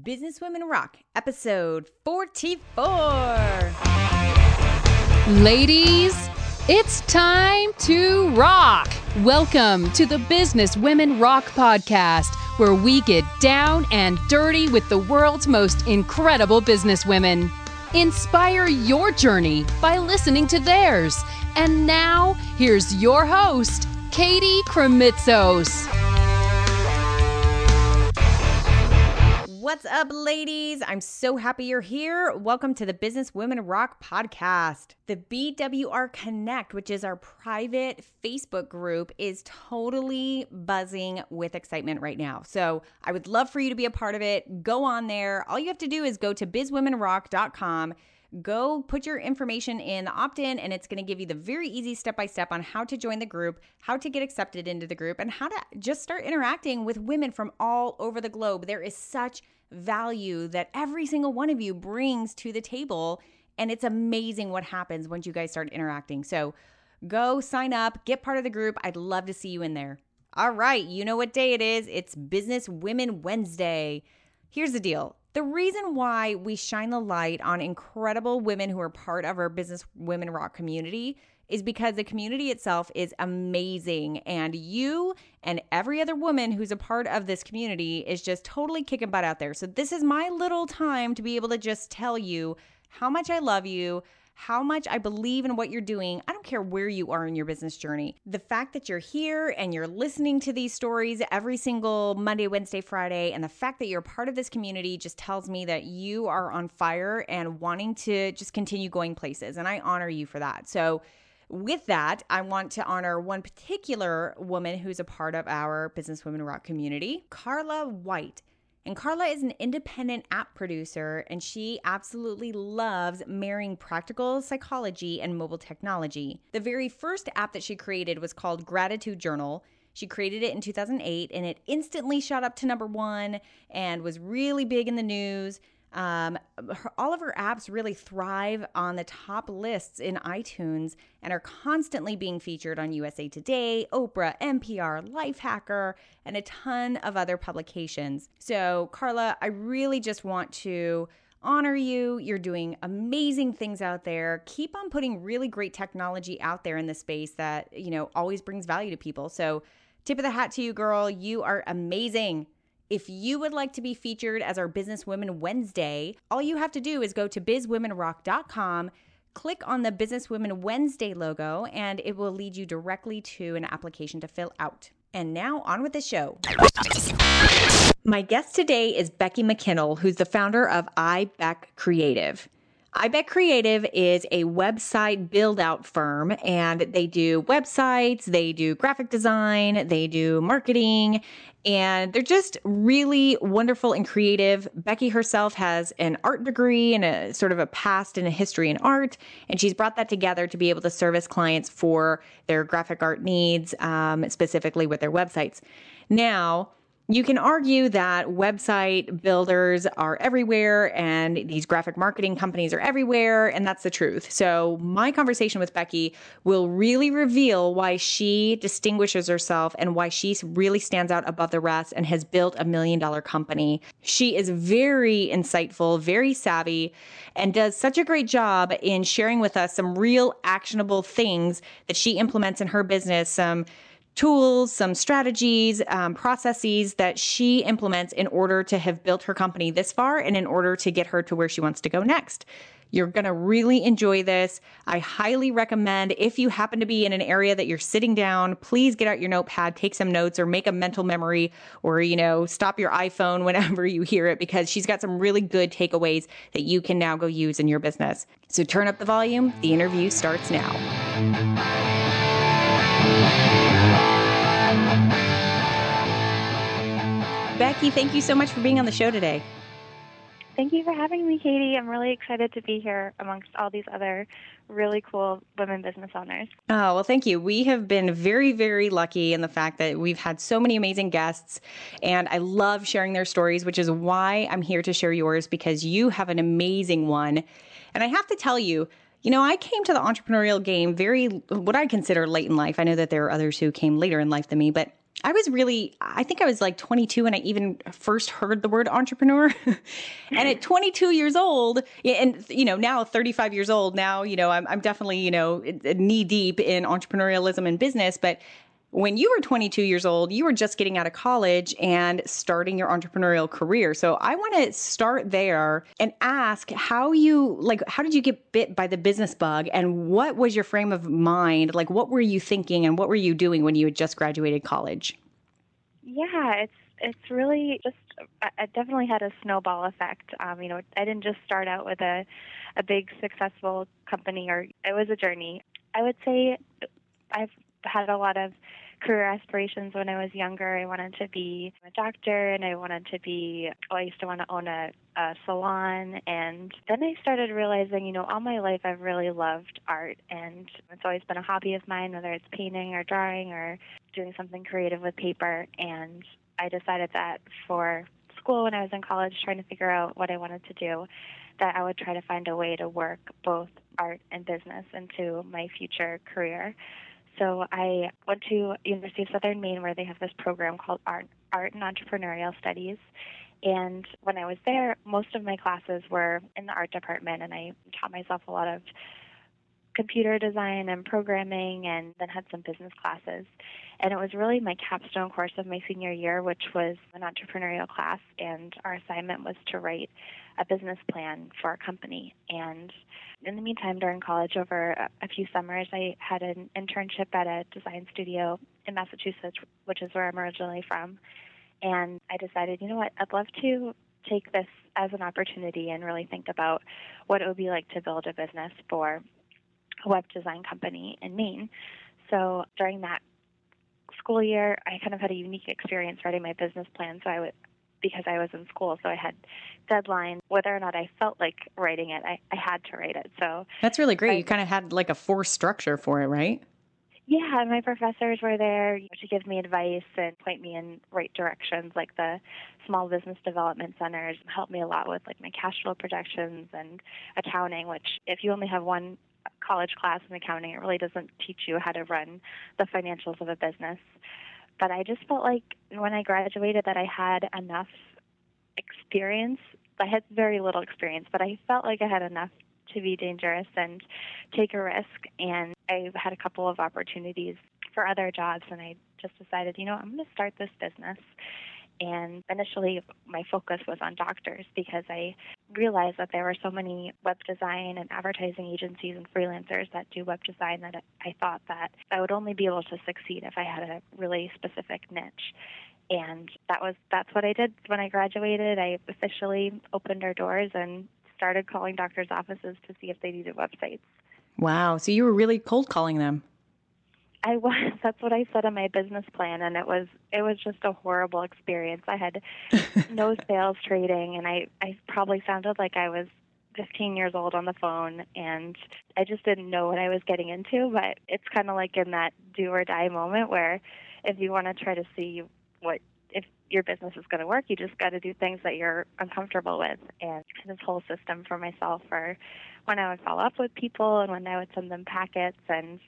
Businesswomen Rock, episode 44. Ladies, it's time to rock. Welcome to the Business Women Rock podcast, where we get down and dirty with the world's most incredible businesswomen. Inspire your journey by listening to theirs. And now, here's your host, Katie Krimitsos. What's up, ladies? I'm so happy you're here. Welcome to the Business Women Rock podcast. The BWR Connect, which is our private Facebook group, is totally buzzing with excitement right now. So I would love for you to be a part of it. Go on there. All you have to do is go to bizwomenrock.com go put your information in the opt in, and it's going to give you the very easy step by step on how to join the group, how to get accepted into the group, and how to just start interacting with women from all over the globe. There is such value that every single one of you brings to the table. And it's amazing what happens once you guys start interacting. So go sign up, get part of the group. I'd love to see you in there. All right, you know what day it is. It's Business Women Wednesday. Here's the deal the reason why we shine the light on incredible women who are part of our Business Women Rock community is because the community itself is amazing. And you and every other woman who's a part of this community is just totally kicking butt out there. So, this is my little time to be able to just tell you how much I love you, how much I believe in what you're doing. I don't care where you are in your business journey. The fact that you're here and you're listening to these stories every single Monday, Wednesday, Friday, and the fact that you're part of this community just tells me that you are on fire and wanting to just continue going places. And I honor you for that. So, with that, I want to honor one particular woman who's a part of our Business Women Rock community, Carla White. And Carla is an independent app producer, and she absolutely loves marrying practical psychology and mobile technology. The very first app that she created was called Gratitude Journal. She created it in 2008, and it instantly shot up to number one and was really big in the news. Um, her, all of her apps really thrive on the top lists in iTunes and are constantly being featured on USA Today, Oprah, NPR, Lifehacker, and a ton of other publications. So, Carla, I really just want to honor you. You're doing amazing things out there. Keep on putting really great technology out there in the space that, you know, always brings value to people. So, tip of the hat to you, girl. You are amazing. If you would like to be featured as our Business Women Wednesday, all you have to do is go to bizwomenrock.com, click on the Business Women Wednesday logo, and it will lead you directly to an application to fill out. And now on with the show. My guest today is Becky McKinnell, who's the founder of iBec Creative. iBec Creative is a website build out firm and they do websites, they do graphic design, they do marketing, and they're just really wonderful and creative. Becky herself has an art degree and a sort of a past and a history in art, and she's brought that together to be able to service clients for their graphic art needs, um, specifically with their websites. Now, you can argue that website builders are everywhere and these graphic marketing companies are everywhere, and that's the truth. So, my conversation with Becky will really reveal why she distinguishes herself and why she really stands out above the rest and has built a million dollar company. She is very insightful, very savvy, and does such a great job in sharing with us some real actionable things that she implements in her business. Some tools, some strategies, um, processes that she implements in order to have built her company this far and in order to get her to where she wants to go next. You're going to really enjoy this. I highly recommend if you happen to be in an area that you're sitting down, please get out your notepad, take some notes or make a mental memory or, you know, stop your iPhone whenever you hear it because she's got some really good takeaways that you can now go use in your business. So turn up the volume. The interview starts now. Becky, thank you so much for being on the show today. Thank you for having me, Katie. I'm really excited to be here amongst all these other really cool women business owners. Oh, well, thank you. We have been very, very lucky in the fact that we've had so many amazing guests, and I love sharing their stories, which is why I'm here to share yours because you have an amazing one. And I have to tell you, you know, I came to the entrepreneurial game very, what I consider late in life. I know that there are others who came later in life than me, but I was really, I think I was like 22 when I even first heard the word entrepreneur. and at 22 years old, and you know, now 35 years old, now, you know, I'm, I'm definitely, you know, knee deep in entrepreneurialism and business. But when you were 22 years old, you were just getting out of college and starting your entrepreneurial career. So I want to start there and ask how you like how did you get bit by the business bug and what was your frame of mind? Like what were you thinking and what were you doing when you had just graduated college? Yeah, it's it's really just I definitely had a snowball effect. Um, you know, I didn't just start out with a a big successful company or it was a journey. I would say I've had a lot of career aspirations when I was younger. I wanted to be a doctor and I wanted to be, oh, I used to want to own a, a salon. And then I started realizing, you know, all my life I've really loved art and it's always been a hobby of mine, whether it's painting or drawing or doing something creative with paper. And I decided that for school when I was in college trying to figure out what I wanted to do, that I would try to find a way to work both art and business into my future career. So I went to University of Southern Maine where they have this program called Art, Art and Entrepreneurial Studies. And when I was there, most of my classes were in the art department, and I taught myself a lot of computer design and programming, and then had some business classes. And it was really my capstone course of my senior year, which was an entrepreneurial class, and our assignment was to write a business plan for a company. And in the meantime, during college, over a few summers, I had an internship at a design studio in Massachusetts, which is where I'm originally from. And I decided, you know what, I'd love to take this as an opportunity and really think about what it would be like to build a business for a web design company in Maine. So during that school year, I kind of had a unique experience writing my business plan. So I would because I was in school, so I had deadlines. Whether or not I felt like writing it, I, I had to write it. So that's really great. I, you kind of had like a forced structure for it, right? Yeah, my professors were there to give me advice and point me in right directions. Like the small business development centers helped me a lot with like my cash flow projections and accounting. Which, if you only have one college class in accounting, it really doesn't teach you how to run the financials of a business but I just felt like when I graduated that I had enough experience. I had very little experience, but I felt like I had enough to be dangerous and take a risk. And I had a couple of opportunities for other jobs, and I just decided, you know, I'm going to start this business. And initially, my focus was on doctors because I realized that there were so many web design and advertising agencies and freelancers that do web design that I thought that I would only be able to succeed if I had a really specific niche. And that was that's what I did when I graduated. I officially opened our doors and started calling doctors' offices to see if they needed websites. Wow! So you were really cold calling them. I was. That's what I said in my business plan, and it was it was just a horrible experience. I had no sales trading, and I I probably sounded like I was 15 years old on the phone, and I just didn't know what I was getting into. But it's kind of like in that do or die moment where, if you want to try to see what if your business is going to work, you just got to do things that you're uncomfortable with. And this whole system for myself, for when I would follow up with people and when I would send them packets and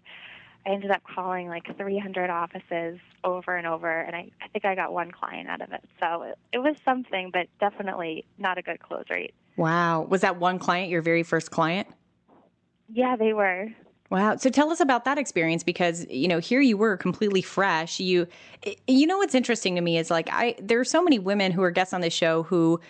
I ended up calling like 300 offices over and over, and I, I think I got one client out of it. So it, it was something, but definitely not a good close rate. Wow. Was that one client your very first client? Yeah, they were. Wow. So tell us about that experience because, you know, here you were completely fresh. You you know what's interesting to me is like I there are so many women who are guests on this show who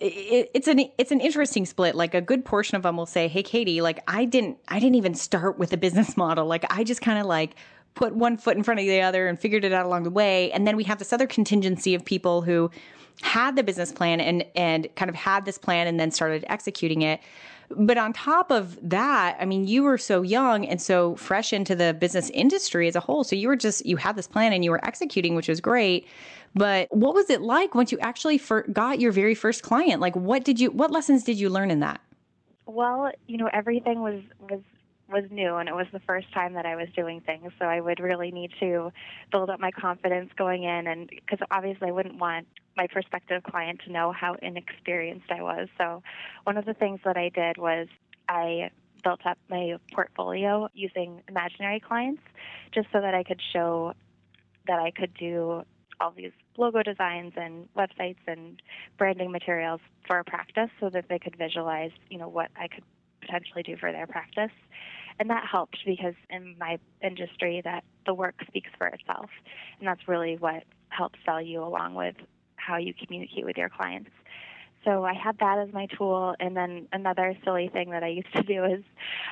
it, it's an it's an interesting split. Like a good portion of them will say, "Hey, Katie, like I didn't I didn't even start with a business model. Like I just kind of like." put one foot in front of the other and figured it out along the way and then we have this other contingency of people who had the business plan and and kind of had this plan and then started executing it but on top of that i mean you were so young and so fresh into the business industry as a whole so you were just you had this plan and you were executing which was great but what was it like once you actually got your very first client? Like, what did you, what lessons did you learn in that? Well, you know, everything was was was new and it was the first time that I was doing things. So I would really need to build up my confidence going in and because obviously I wouldn't want my prospective client to know how inexperienced I was. So one of the things that I did was I built up my portfolio using imaginary clients just so that I could show that I could do all these logo designs and websites and branding materials for a practice so that they could visualize, you know, what I could potentially do for their practice. And that helped because in my industry that the work speaks for itself. And that's really what helps sell you along with how you communicate with your clients. So I had that as my tool. And then another silly thing that I used to do is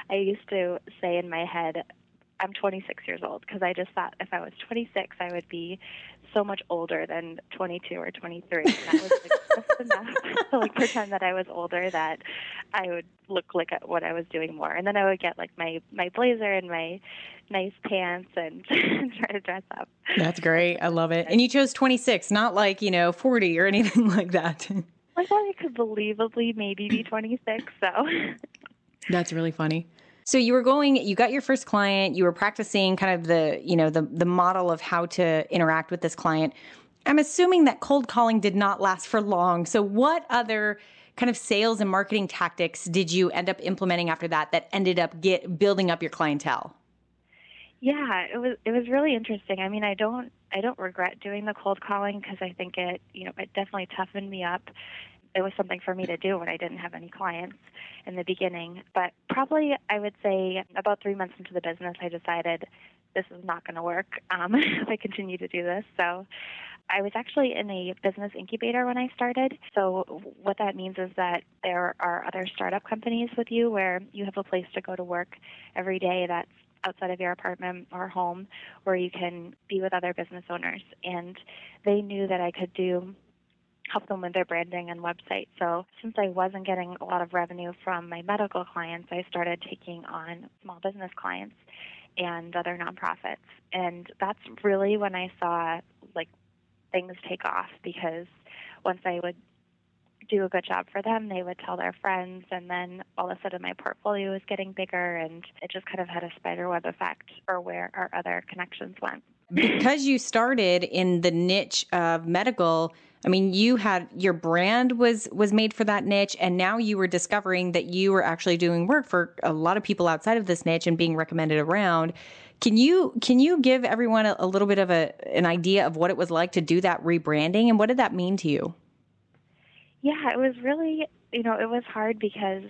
I used to say in my head, I'm 26 years old because I just thought if I was 26, I would be so much older than 22 or 23. And that was like enough to like pretend that I was older that I would look like at what I was doing more. And then I would get like my my blazer and my nice pants and try to dress up. That's great. I love it. And you chose 26, not like, you know, 40 or anything like that. I thought I could believably maybe be 26, so. That's really funny. So you were going, you got your first client, you were practicing kind of the, you know, the the model of how to interact with this client. I'm assuming that cold calling did not last for long. So what other kind of sales and marketing tactics did you end up implementing after that that ended up get building up your clientele? Yeah, it was it was really interesting. I mean, I don't I don't regret doing the cold calling because I think it, you know, it definitely toughened me up it was something for me to do when I didn't have any clients in the beginning. But probably I would say about three months into the business, I decided this is not going to work um, if I continue to do this. So I was actually in a business incubator when I started. So what that means is that there are other startup companies with you where you have a place to go to work every day that's outside of your apartment or home where you can be with other business owners. And they knew that I could do help them with their branding and website. So since I wasn't getting a lot of revenue from my medical clients, I started taking on small business clients and other nonprofits. And that's really when I saw things take off because once I would do a good job for them, they would tell their friends, and then all of a sudden my portfolio was getting bigger, and it just kind of had a spider web effect for where our other connections went. Because you started in the niche of medical, I mean, you had your brand was was made for that niche, and now you were discovering that you were actually doing work for a lot of people outside of this niche and being recommended around. Can you can you give everyone a, a little bit of a an idea of what it was like to do that rebranding, and what did that mean to you? Yeah, it was really you know it was hard because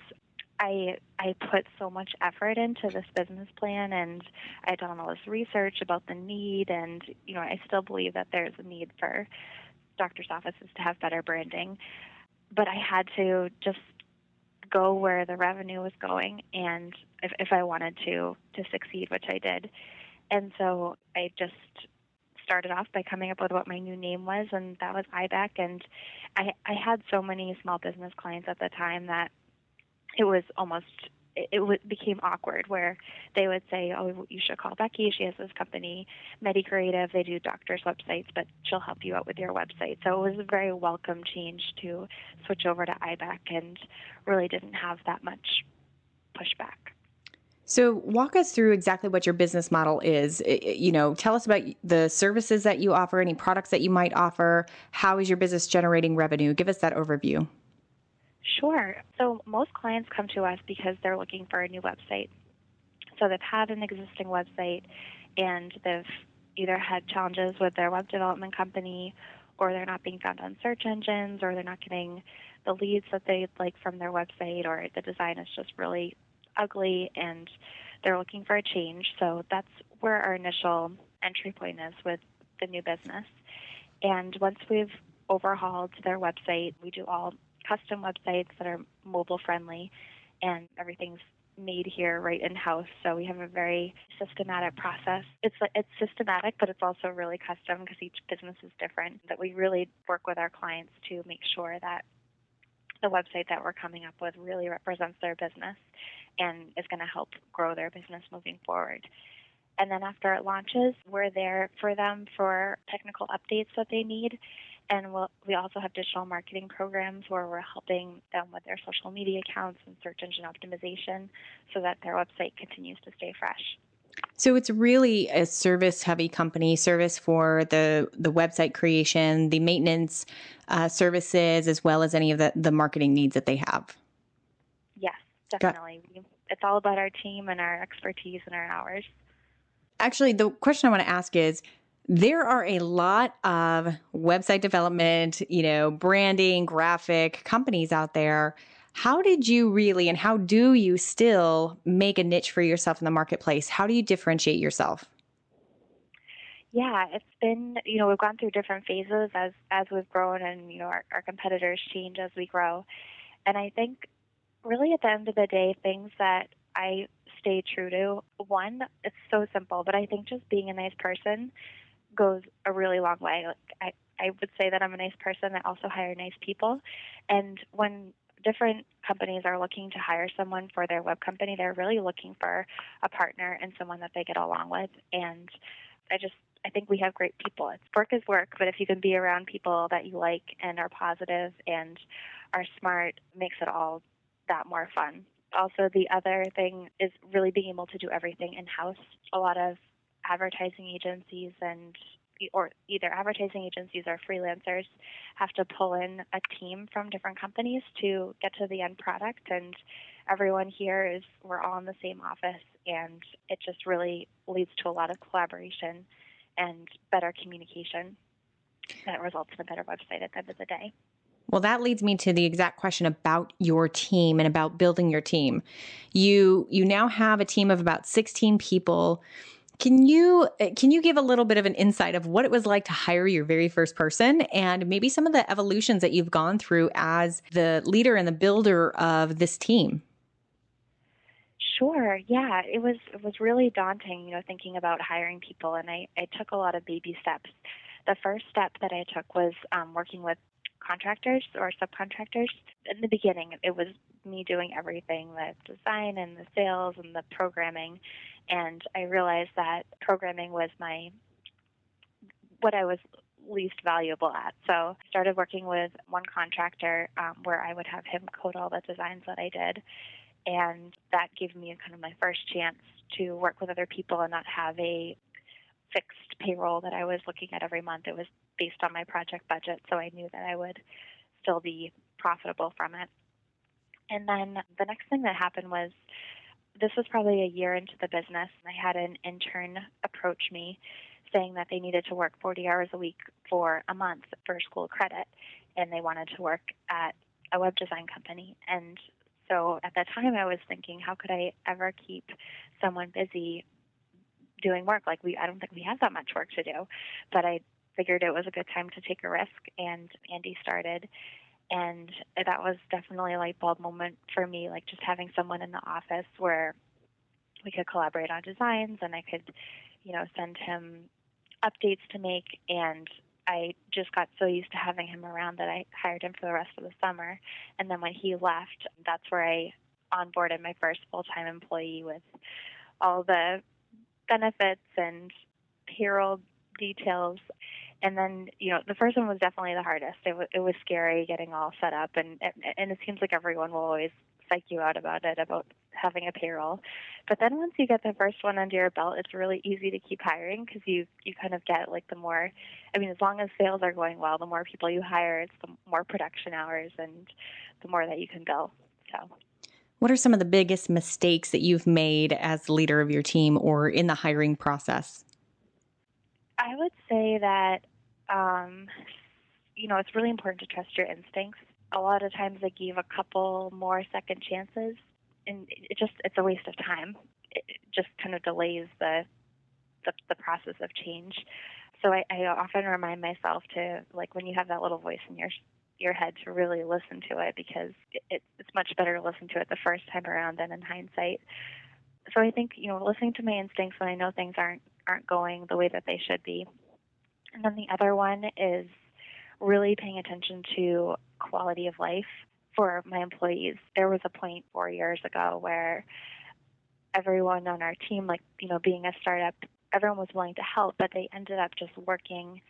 I I put so much effort into this business plan and I done all this research about the need and you know I still believe that there's a need for doctor's offices to have better branding. But I had to just go where the revenue was going and if, if I wanted to to succeed, which I did. And so I just started off by coming up with what my new name was and that was iBec and I I had so many small business clients at the time that it was almost it, became awkward where they would say, "Oh, you should call Becky. She has this company, MediCreative. They do doctors' websites, but she'll help you out with your website." So it was a very welcome change to switch over to iBec, and really didn't have that much pushback. So, walk us through exactly what your business model is. You know, tell us about the services that you offer, any products that you might offer. How is your business generating revenue? Give us that overview. Sure. So most clients come to us because they're looking for a new website. So they've had an existing website and they've either had challenges with their web development company or they're not being found on search engines or they're not getting the leads that they'd like from their website or the design is just really ugly and they're looking for a change. So that's where our initial entry point is with the new business. And once we've overhauled their website, we do all custom websites that are mobile friendly, and everything's made here right in house. So we have a very systematic process. It's it's systematic, but it's also really custom because each business is different. That we really work with our clients to make sure that the website that we're coming up with really represents their business and is going to help grow their business moving forward. And then after it launches, we're there for them for technical updates that they need and we'll, we also have digital marketing programs where we're helping them with their social media accounts and search engine optimization so that their website continues to stay fresh. So it's really a service heavy company, service for the, the website creation, the maintenance uh, services, as well as any of the, the marketing needs that they have. Yes, definitely. Got- it's all about our team and our expertise and our hours. Actually, the question I want to ask is There are a lot of website development, you know, branding, graphic companies out there. How did you really and how do you still make a niche for yourself in the marketplace? How do you differentiate yourself? Yeah, it's been, you know, we've gone through different phases as as we've grown and, you know, our, our competitors change as we grow. And I think really at the end of the day, things that I stay true to, one, it's so simple, but I think just being a nice person goes a really long way. Like I, I would say that I'm a nice person. I also hire nice people. And when different companies are looking to hire someone for their web company, they're really looking for a partner and someone that they get along with. And I just I think we have great people. It's work is work, but if you can be around people that you like and are positive and are smart, makes it all that more fun. Also, the other thing is really being able to do everything in house. A lot of advertising agencies and or either advertising agencies or freelancers have to pull in a team from different companies to get to the end product and everyone here is we're all in the same office and it just really leads to a lot of collaboration and better communication that results in a better website at the end of the day. Well, that leads me to the exact question about your team and about building your team. You you now have a team of about 16 people. Can you can you give a little bit of an insight of what it was like to hire your very first person and maybe some of the evolutions that you've gone through as the leader and the builder of this team? Sure. Yeah, it was it was really daunting, you know, thinking about hiring people, and I I took a lot of baby steps. The first step that I took was um, working with contractors or subcontractors. In the beginning, it was me doing everything the design and the sales and the programming. And I realized that programming was my what I was least valuable at. So I started working with one contractor um, where I would have him code all the designs that I did and that gave me kind of my first chance to work with other people and not have a fixed payroll that I was looking at every month. It was based on my project budget, so I knew that I would still be profitable from it. And then the next thing that happened was this was probably a year into the business. And I had an intern approach me saying that they needed to work 40 hours a week for a month for school credit, and they wanted to work at a web design company. And so at that time, I was thinking, how could I ever keep someone busy doing work? Like we, I don't think we have that much work to do, but I figured it was a good time to take a risk, and Andy started. And that was definitely a light bulb moment for me, like just having someone in the office where we could collaborate on designs and I could, you know, send him updates to make and I just got so used to having him around that I hired him for the rest of the summer. And then when he left, that's where I onboarded my first full time employee with all the benefits and payroll details. And then, you know, the first one was definitely the hardest. It, w- it was scary getting all set up, and and it seems like everyone will always psych you out about it, about having a payroll. But then once you get the first one under your belt, it's really easy to keep hiring because you you kind of get like the more, I mean, as long as sales are going well, the more people you hire, it's the more production hours and the more that you can bill. So. What are some of the biggest mistakes that you've made as leader of your team or in the hiring process? I would say that, um, you know, it's really important to trust your instincts a lot of times I give a couple more second chances, and it just it's a waste of time. It just kind of delays the the, the process of change. So I, I often remind myself to like when you have that little voice in your your head to really listen to it because it, it's much better to listen to it the first time around than in hindsight. So I think you know listening to my instincts when I know things aren't aren't going the way that they should be. And then the other one is really paying attention to quality of life for my employees. There was a point four years ago where everyone on our team, like, you know, being a startup, everyone was willing to help, but they ended up just working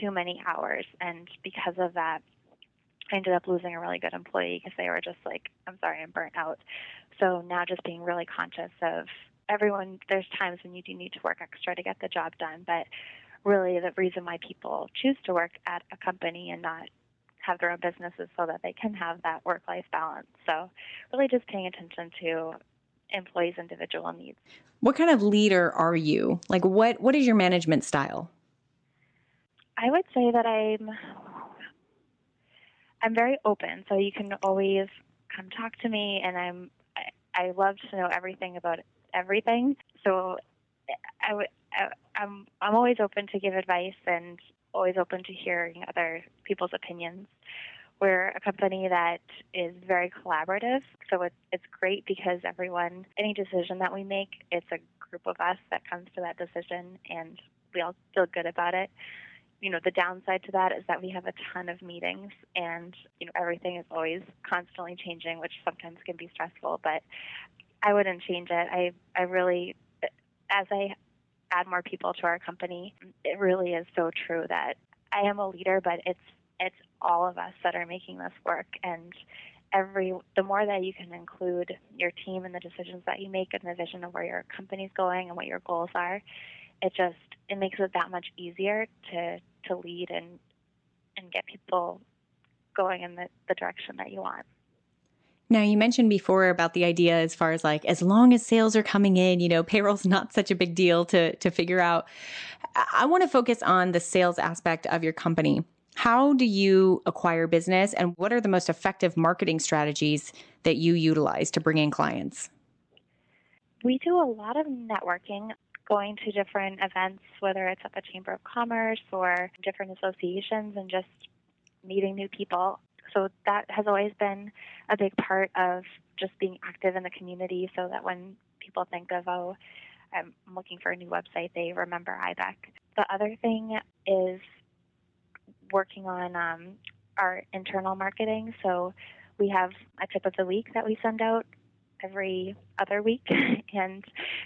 too many hours. And because of that, I ended up losing a really good employee because they were just like, I'm sorry, I'm burnt out. So now just being really conscious of everyone, there's times when you do need to work extra to get the job done, but really the reason why people choose to work at a company and not have their own businesses so that they can have that work life balance. So, really just paying attention to employees' individual needs. What kind of leader are you? Like what what is your management style? I would say that I'm I'm very open, so you can always come talk to me, and I'm I, I love to know everything about everything. So I I, I'm I'm always open to give advice and always open to hearing other people's opinions. We're a company that is very collaborative, so it's it's great because everyone, any decision that we make, it's a group of us that comes to that decision, and we all feel good about it. You know, the downside to that is that we have a ton of meetings, and you know everything is always constantly changing, which sometimes can be stressful. But I wouldn't change it. I I really, as I add more people to our company, it really is so true that I am a leader, but it's it's all of us that are making this work and every the more that you can include your team in the decisions that you make and the vision of where your company's going and what your goals are it just it makes it that much easier to to lead and and get people going in the, the direction that you want now, you mentioned before about the idea as far as like as long as sales are coming in, you know, payroll's not such a big deal to to figure out. I want to focus on the sales aspect of your company. How do you acquire business and what are the most effective marketing strategies that you utilize to bring in clients? We do a lot of networking, going to different events, whether it's at the Chamber of Commerce or different associations, and just meeting new people. So that has always been a big part of just being active in the community so that when people think of, oh, I'm looking for a new website, they remember iBec. The other thing is working on um, our internal marketing. So we have a tip of the week that we send out every other week, and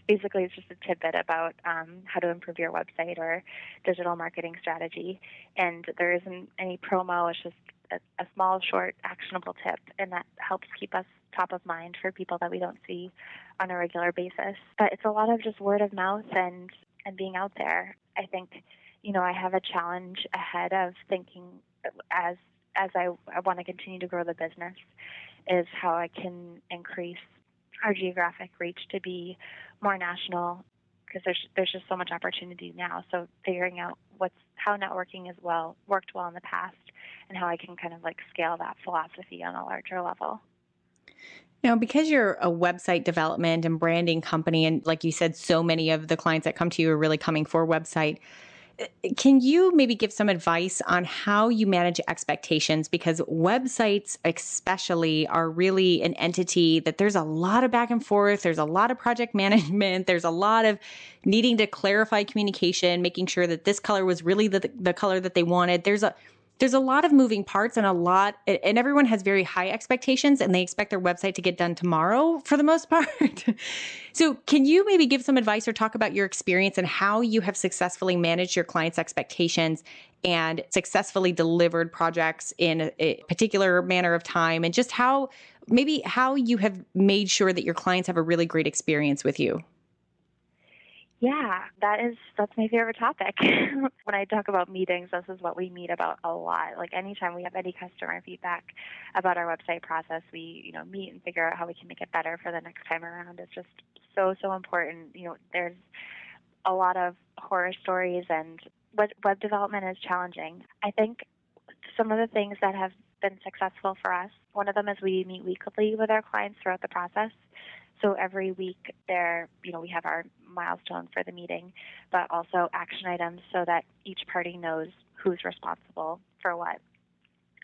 basically it's just a tidbit about um, how to improve your website or digital marketing strategy. And there isn't any promo; it's just a, a small, short, actionable tip, and that helps keep us top of mind for people that we don't see on a regular basis. But it's a lot of just word of mouth and and being out there. I think you know, I have a challenge ahead of thinking as as I, I want to continue to grow the business is how I can increase our geographic reach to be more national because there's there's just so much opportunity now. So figuring out what's how networking is well worked well in the past and how I can kind of like scale that philosophy on a larger level. Now, because you're a website development and branding company, and like you said, so many of the clients that come to you are really coming for website can you maybe give some advice on how you manage expectations? Because websites, especially, are really an entity that there's a lot of back and forth. There's a lot of project management. There's a lot of needing to clarify communication, making sure that this color was really the, the color that they wanted. There's a there's a lot of moving parts and a lot and everyone has very high expectations and they expect their website to get done tomorrow for the most part. So can you maybe give some advice or talk about your experience and how you have successfully managed your clients expectations and successfully delivered projects in a, particular manner of time and just how maybe how you have made sure that your clients have a really great experience with you yeah, that is that's my favorite topic. when I talk about meetings, this is what we meet about a lot. Like anytime we have any customer feedback about our website process, we, you know, meet and figure out how we can make it better for the next time around. It's just so so important. You know, there's a lot of horror stories and web, web development is challenging. I think some of the things that have been successful for us, one of them is we meet weekly with our clients throughout the process. So every week there, you know, we have our milestone for the meeting, but also action items so that each party knows who's responsible for what.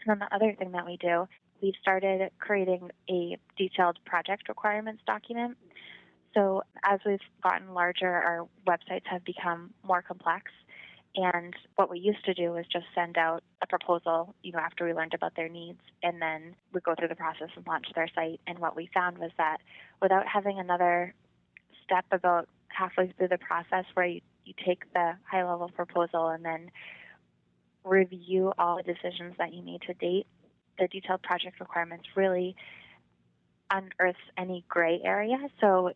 And then the other thing that we do, we've started creating a detailed project requirements document. So as we've gotten larger, our websites have become more complex. And what we used to do was just send out a proposal, you know, after we learned about their needs, and then we go through the process and launch their site. And what we found was that without having another step about halfway through the process where you, you take the high level proposal and then review all the decisions that you made to date, the detailed project requirements really unearths any gray area. So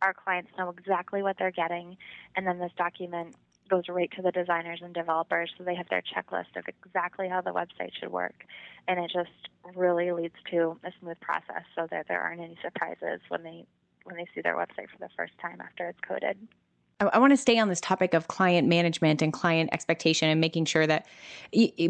our clients know exactly what they're getting, and then this document goes right to the designers and developers so they have their checklist of exactly how the website should work. And it just really leads to a smooth process so that there aren't any surprises when they when they see their website for the first time after it's coded. I, I want to stay on this topic of client management and client expectation and making sure that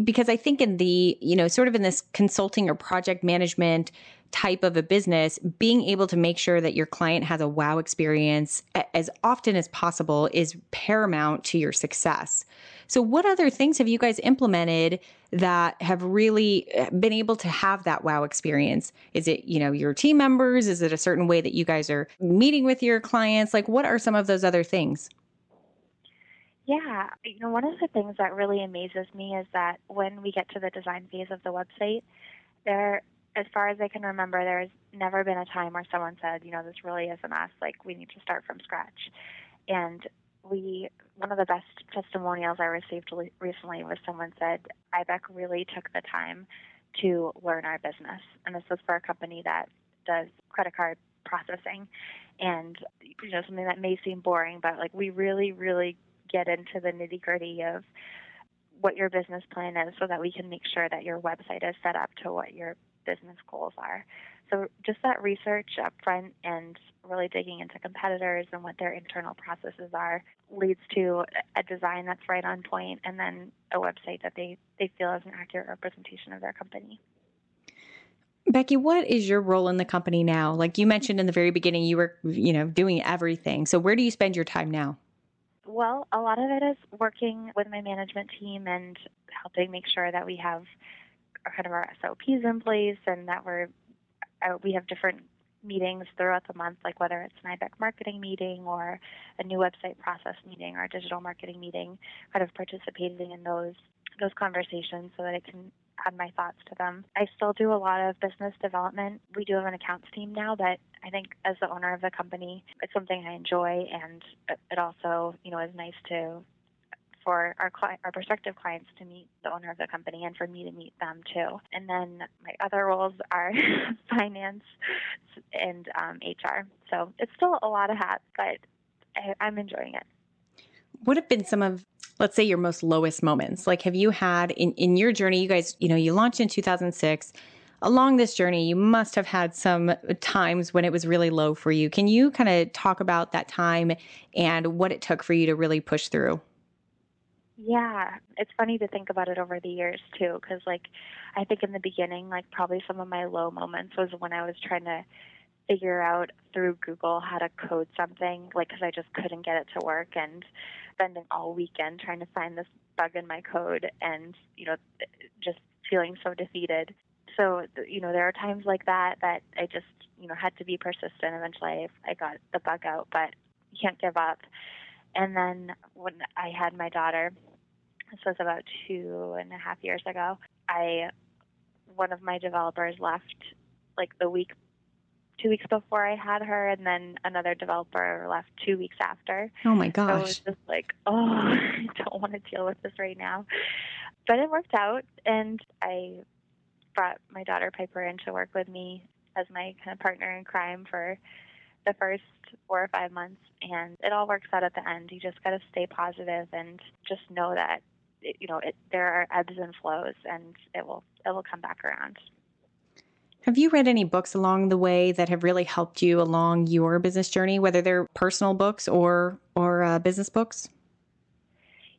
because I think in the, you know, sort of in this consulting or project management type of a business, being able to make sure that your client has a wow experience as often as possible is paramount to your success. So, what other things have you guys implemented that have really uh, been able to have that wow experience? Is it, you know, your team members? Is it a certain way that you guys are meeting with your clients? Like, what are some of those other things? Yeah, you know, one of the things that really amazes me is that when we get to the design phase of the website, there as far as I can remember, there's never been a time where someone said, you know, this really isn't us. Like, we need to start from scratch. And we, one of the best testimonials I received recently was someone said, iBec really took the time to learn our business. And this was for a company that does credit card processing. And, you know, something that may seem boring, but like we really, really get into the nitty gritty of what your business plan is so that we can make sure that your website is set up to what your business goals are. So just that research up front and really digging into competitors and what their internal processes are leads to a design that's right on point and then a website that they, they feel is an accurate representation of their company. Becky, what is your role in the company now? Like you mentioned in the very beginning, you were, you know, doing everything. So where do you spend your time now? Well, a lot of it is working with my management team and helping make sure that we have kind of our SOPs in place and that we're uh, we have different meetings throughout the month, like whether it's an iBec marketing meeting or a new website process meeting or a digital marketing meeting, kind of participating in those those conversations so that I can add my thoughts to them. I still do a lot of business development. We do have an accounts team now, but I think as the owner of the company, it's something I enjoy, and it also, you know, is nice to for our our prospective clients to meet the owner of the company and for me to meet them too. And then my other roles are finance and um, HR. So it's still a lot of hats, but I, I'm enjoying it. What have been some of let's say your most lowest moments like have you had in, in your journey you guys you know you launched in 2006 along this journey you must have had some times when it was really low for you can you kind of talk about that time and what it took for you to really push through yeah, it's funny to think about it over the years too, because like I think in the beginning, like probably some of my low moments was when I was trying to figure out through Google how to code something, like because I just couldn't get it to work, and spending all weekend trying to find this bug in my code, and you know, just feeling so defeated. So you know, there are times like that that I just you know had to be persistent. Eventually, I, I got the bug out, but you can't give up. And then when I had my daughter, this was about two and a half years ago, I one of my developers left like the week two weeks before I had her, and then another developer left two weeks after. Oh my gosh! So it was just like, oh, I don't want to deal with this right now. But it worked out, and I brought my daughter Piper in to work with me as my kind of partner in crime for the first four or five months, and it all works out at the end. You just got to stay positive and just know that it, you know it, there are ebbs and flows, and it will it will come back around. Have you read any books along the way that have really helped you along your business journey, whether they're personal books or or uh, business books?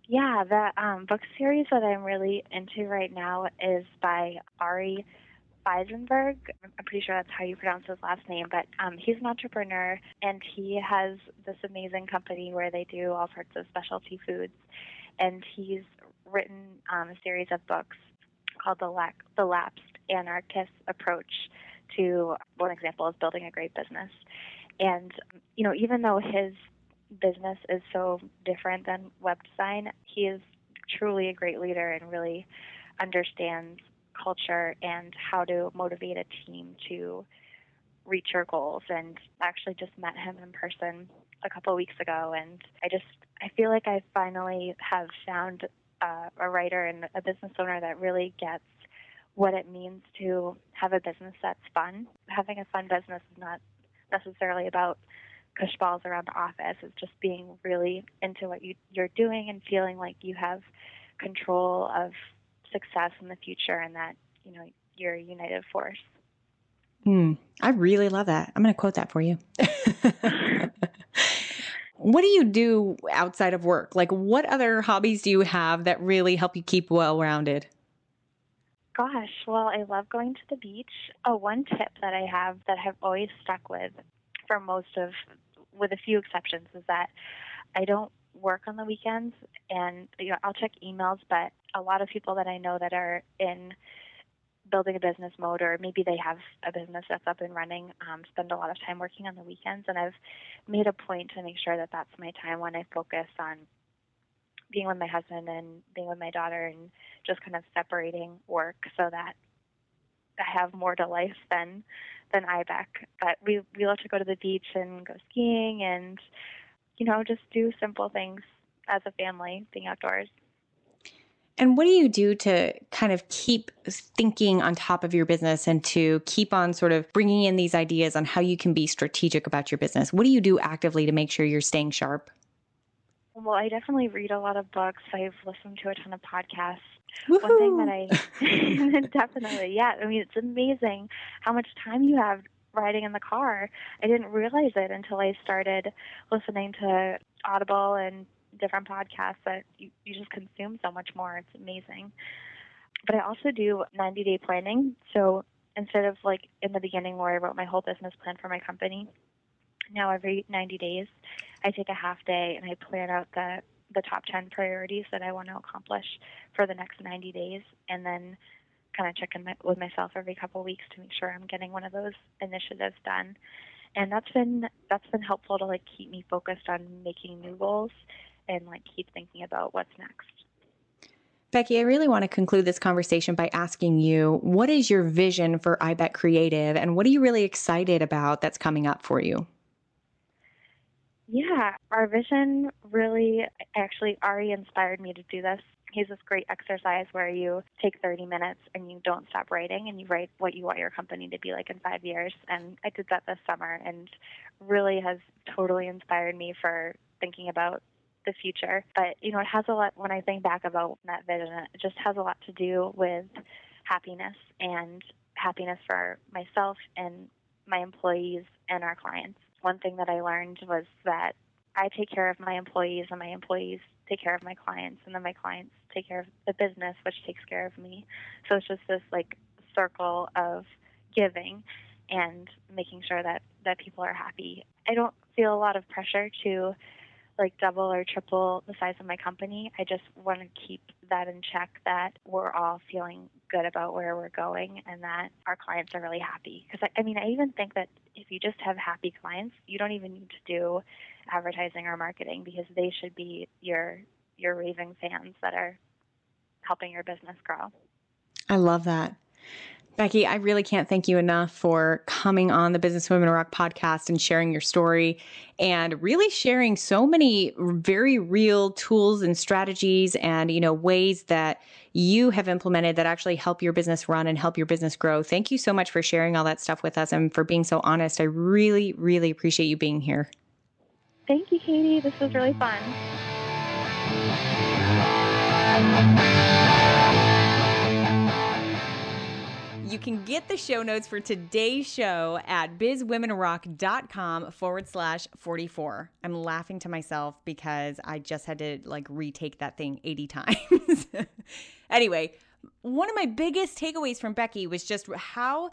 Yeah, the um, book series that I'm really into right now is by Ari Feisenberg. I'm pretty sure that's how you pronounce his last name, but um, he's an entrepreneur and he has this amazing company where they do all sorts of specialty foods. And he's written um, a series of books called The, La- the Lapsed Anarchist Approach to one example is building a great business. And, you know, even though his business is so different than web design, he is truly a great leader and really understands culture and how to motivate a team to reach your goals. And I actually just met him in person a couple of weeks ago, and I just I feel like I finally have found uh, a writer and a business owner that really gets what it means to have a business that's fun. Having a fun business is not necessarily about push balls around the office. It's just being really into what you, you're doing and feeling like you have control of success in the future and that you know you're a united force. Mm, I really love that. I'm going to quote that for you. What do you do outside of work? Like, what other hobbies do you have that really help you keep well rounded? Gosh, well, I love going to the beach. Oh, one tip that I have that I've always stuck with for most of, with a few exceptions, is that I don't work on the weekends and you know I'll check emails but a lot of people that I know that are in building a business mode or maybe they have a business that's up and running um, spend a lot of time working on the weekends and I've made a point to make sure that that's my time when I focus on being with my husband and being with my daughter and just kind of separating work so that I have more to life than than iBec. But we we love to go to the beach and go skiing and you know just do simple things as a family, being outdoors. And what do you do to kind of keep thinking on top of your business and to keep on sort of bringing in these ideas on how you can be strategic about your business? What do you do actively to make sure you're staying sharp? Well, I definitely read a lot of books. I've listened to a ton of podcasts. Woo-hoo! One thing that I definitely, yeah, I mean, it's amazing how much time you have riding in the car. I didn't realize it until I started listening to Audible and different podcasts that you, you just consume so much more. It's amazing. But I also do 90 day planning. So instead of like in the beginning where I wrote my whole business plan for my company, now every 90 days I take a half day and I plan out the the top 10 priorities that I want to accomplish for the next 90 days and then kind of check in my, with myself every couple of weeks to make sure I'm getting one of those initiatives done. And that's been that's been helpful to like keep me focused on making new goals and like keep thinking about what's next. Becky, I really want to conclude this conversation by asking you what is your vision for iBec Creative and what are you really excited about that's coming up for you? Yeah, our vision really actually Ari inspired me to do this. He's this great exercise where you take 30 minutes and you don't stop writing and you write what you want your company to be like in five years. And I did that this summer and really has totally inspired me for thinking about the future. But, you know, it has a lot, when I think back about that vision, it just has a lot to do with happiness and happiness for myself and my employees and our clients. One thing that I learned was that I take care of my employees and my employees take care of my clients and then my clients take care of the business which takes care of me. So it's just this like circle of giving and making sure that that people are happy. I don't feel a lot of pressure to like double or triple the size of my company. I just want to keep that in check that we're all feeling good about where we're going and that our clients are really happy. Because I, I mean, I even think that if you just have happy clients, you don't even need to do advertising or marketing because they should be your your raving fans that are helping your business grow. I love that. Becky, I really can't thank you enough for coming on the Business Women Rock podcast and sharing your story and really sharing so many very real tools and strategies and, you know, ways that you have implemented that actually help your business run and help your business grow. Thank you so much for sharing all that stuff with us and for being so honest. I really, really appreciate you being here. Thank you, Katie. This was really fun. You can get the show notes for today's show at bizwomenrock.com forward slash 44. I'm laughing to myself because I just had to like retake that thing 80 times. Anyway, one of my biggest takeaways from Becky was just how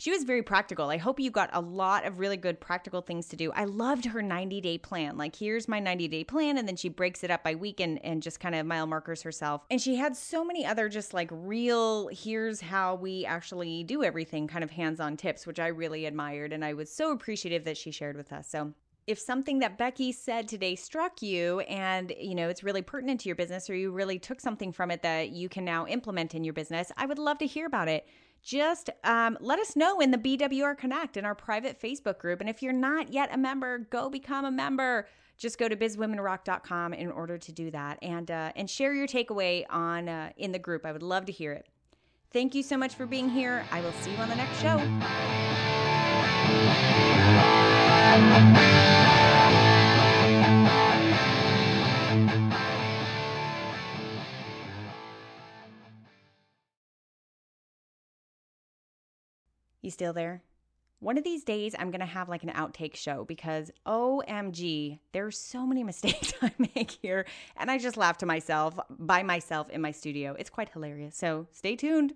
she was very practical. I hope you got a lot of really good practical things to do. I loved her 90 day plan. Like, here's my 90 day plan. And then she breaks it up by week and, and just kind of mile markers herself. And she had so many other just like real, here's how we actually do everything kind of hands on tips, which I really admired. And I was so appreciative that she shared with us. So, if something that Becky said today struck you and you know it's really pertinent to your business or you really took something from it that you can now implement in your business, I would love to hear about it just um, let us know in the BWR Connect in our private Facebook group. And if you're not yet a member, go become a member. Just go to bizwomenrock.com in order to do that, and uh, and share your takeaway on uh, in the group. I would love to hear it. Thank you so much for being here. I will see you on the next show. You still there? One of these days, I'm to have like an outtake show because OMG, there's so many mistakes I make here. And I just laugh to myself by myself in my studio. It's quite hilarious. So stay tuned.